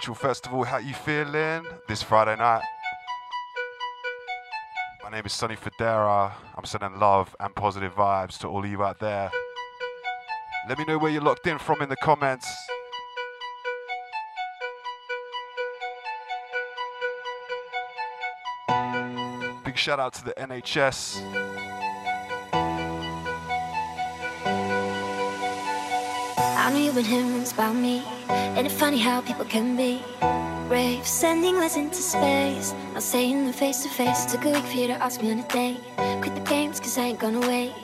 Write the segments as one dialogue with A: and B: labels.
A: Virtual Festival. How you feeling this Friday night? My name is Sonny Fodera. I'm sending love and positive vibes to all of you out there. Let me know where you're locked in from in the comments. Big shout out to the NHS.
B: I know you've been hearing me. Ain't it funny how people can be brave? Sending letters into space. Not saying them face to face. Took a week for you to ask me on a date. Quit the games, cause I ain't gonna wait.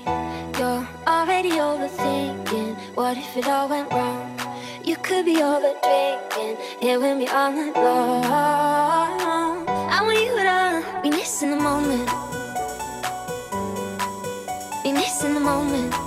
B: You're already overthinking. What if it all went wrong? You could be over drinking. Here with me all night long. I want you to be missing the moment. Be missing the moment.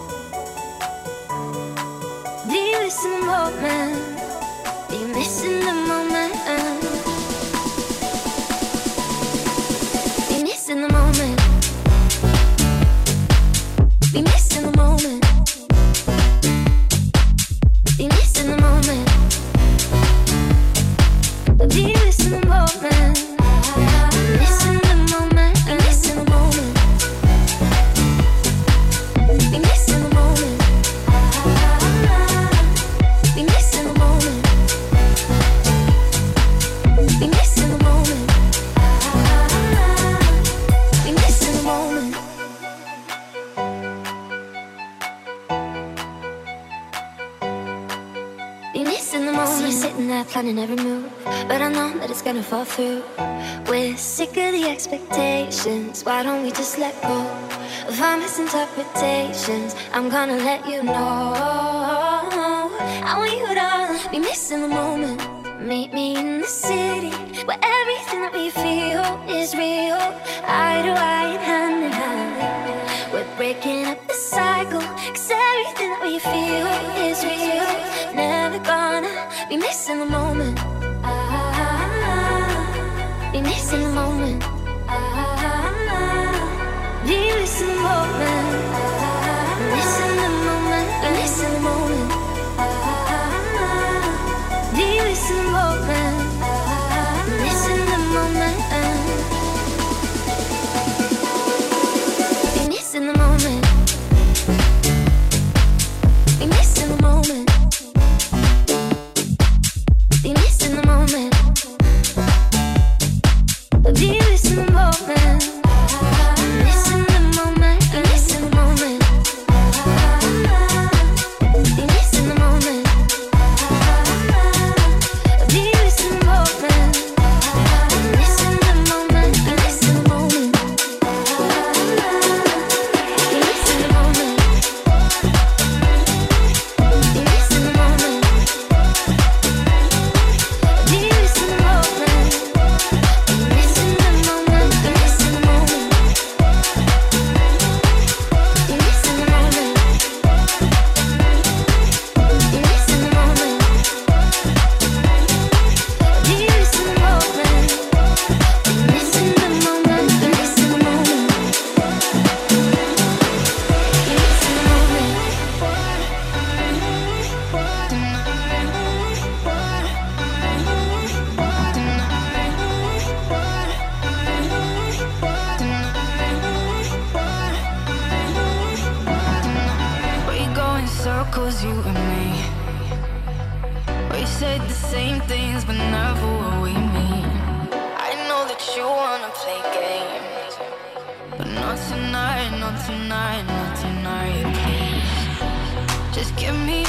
B: interpretations. I'm gonna let you know. I want you to be missing the moment. Meet me in the city where everything that we feel is real. Eye to eye and hand in hand. We're breaking up the cycle. Cause everything that we feel is real. Never gonna be missing the moment. Ah, be missing the moment. Ah, moment.
C: You wanna play games. But not tonight, not tonight, not tonight, please Just give me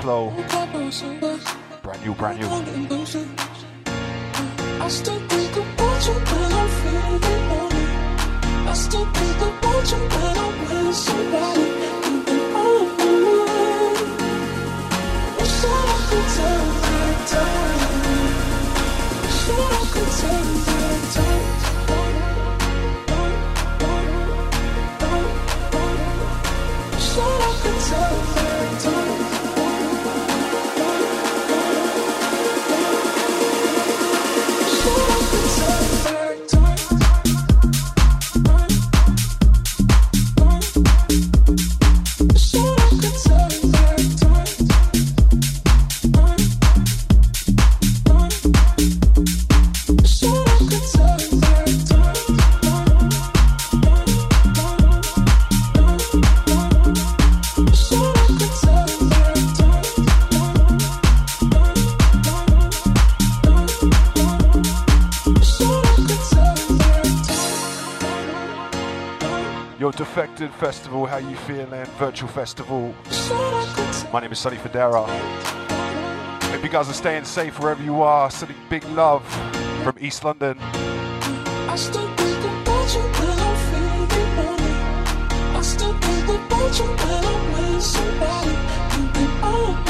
D: flow.
E: Brand new, brand new. I still think about you I'm feeling lonely. I still think about you I'm with somebody. Festival, how you feeling? Virtual Festival. My name is Sonny Fodera. Hope you guys are staying safe wherever you are. Sending big love from East London. I still think about you when I'm with somebody. You've been
F: all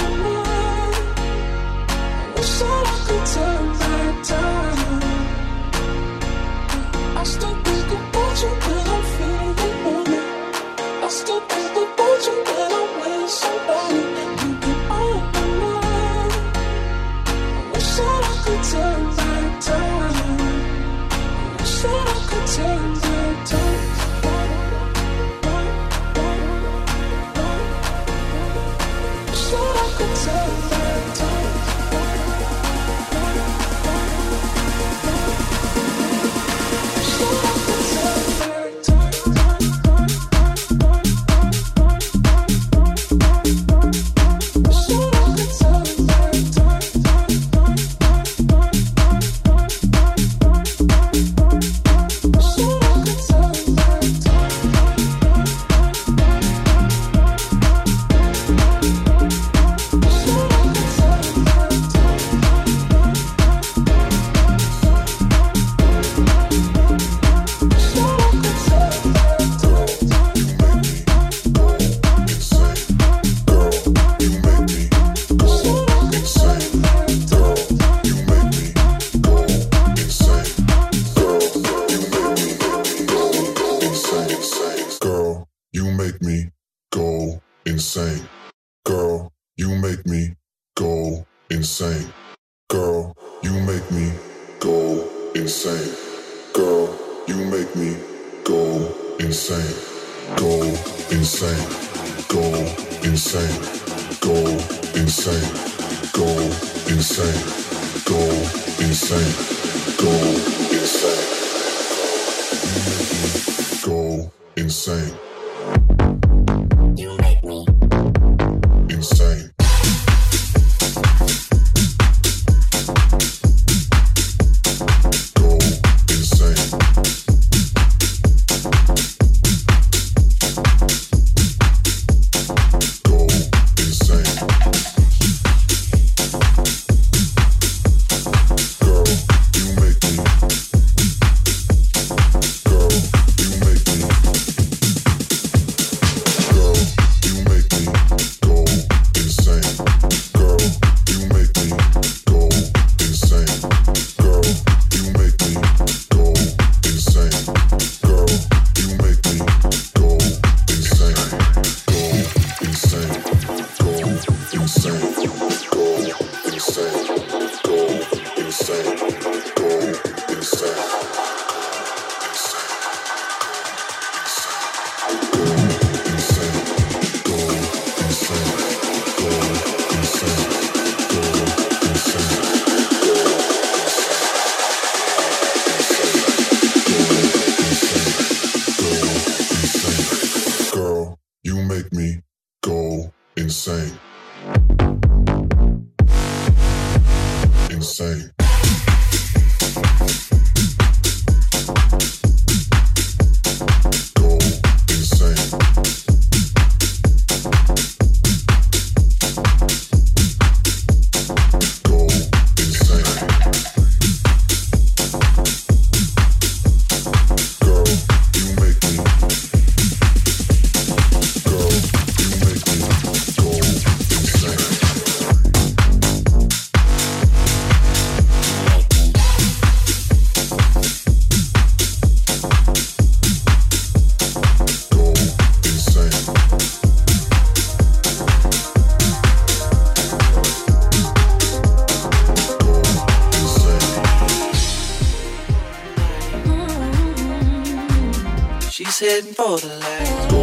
F: Go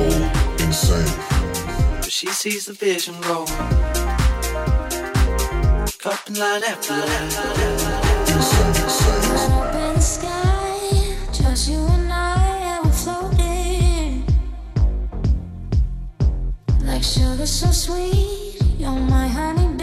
F: insane.
G: She sees the vision roll. Cup and line after line.
B: Up in the sky, just you and I, we're floating. Like sugar so sweet, you're my honey.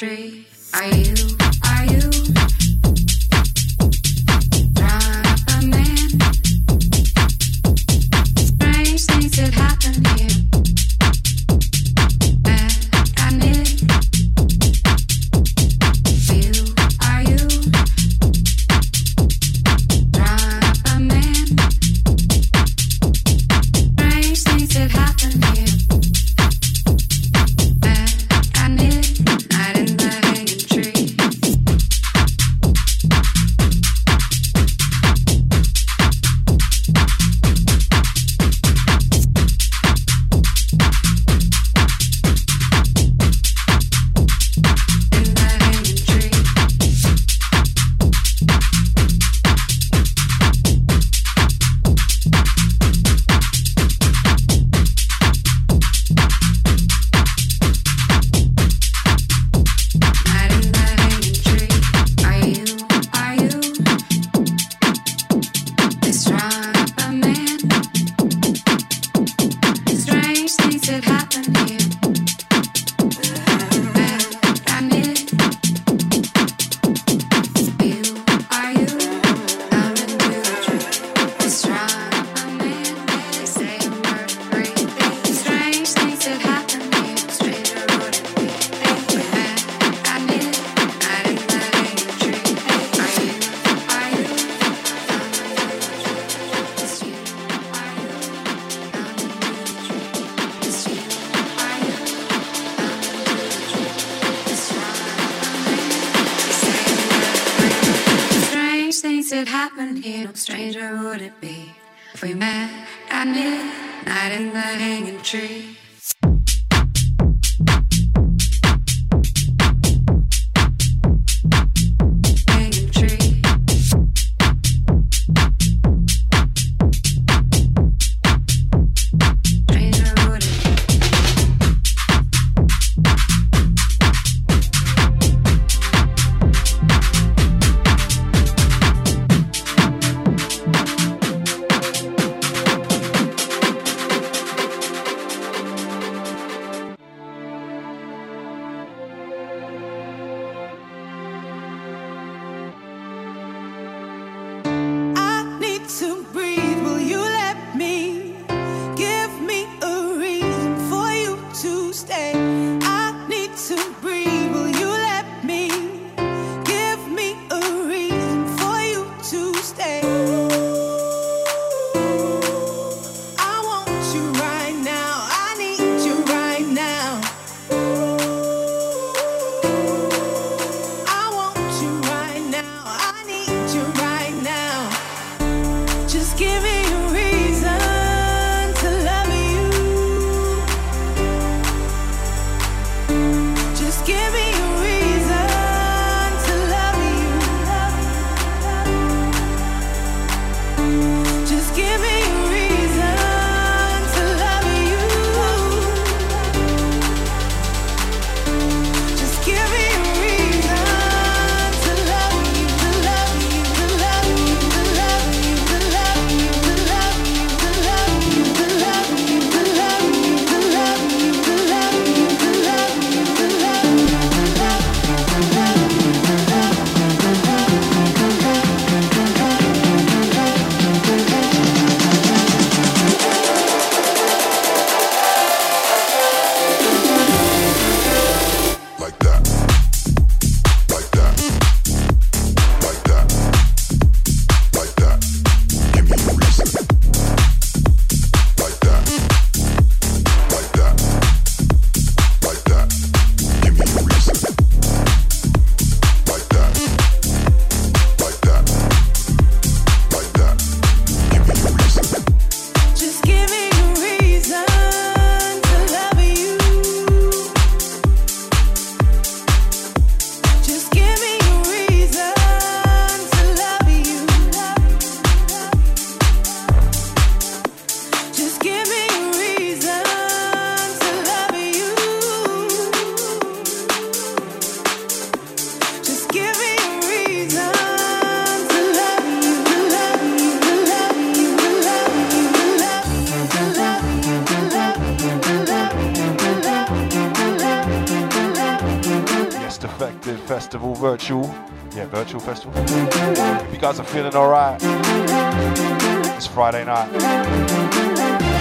B: tree. Are you? We met at midnight in
F: the
A: hanging tree. Virtual festival. If you guys are feeling alright, it's Friday night.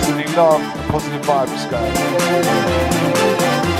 A: Sending love positive vibes, guys.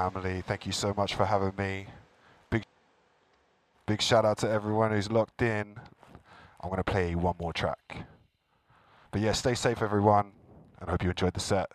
H: family. Thank you so much for having me. Big, big shout out to everyone who's locked in. I'm going to play one more track. But yeah, stay safe, everyone, and hope you enjoyed the set.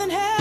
I: To see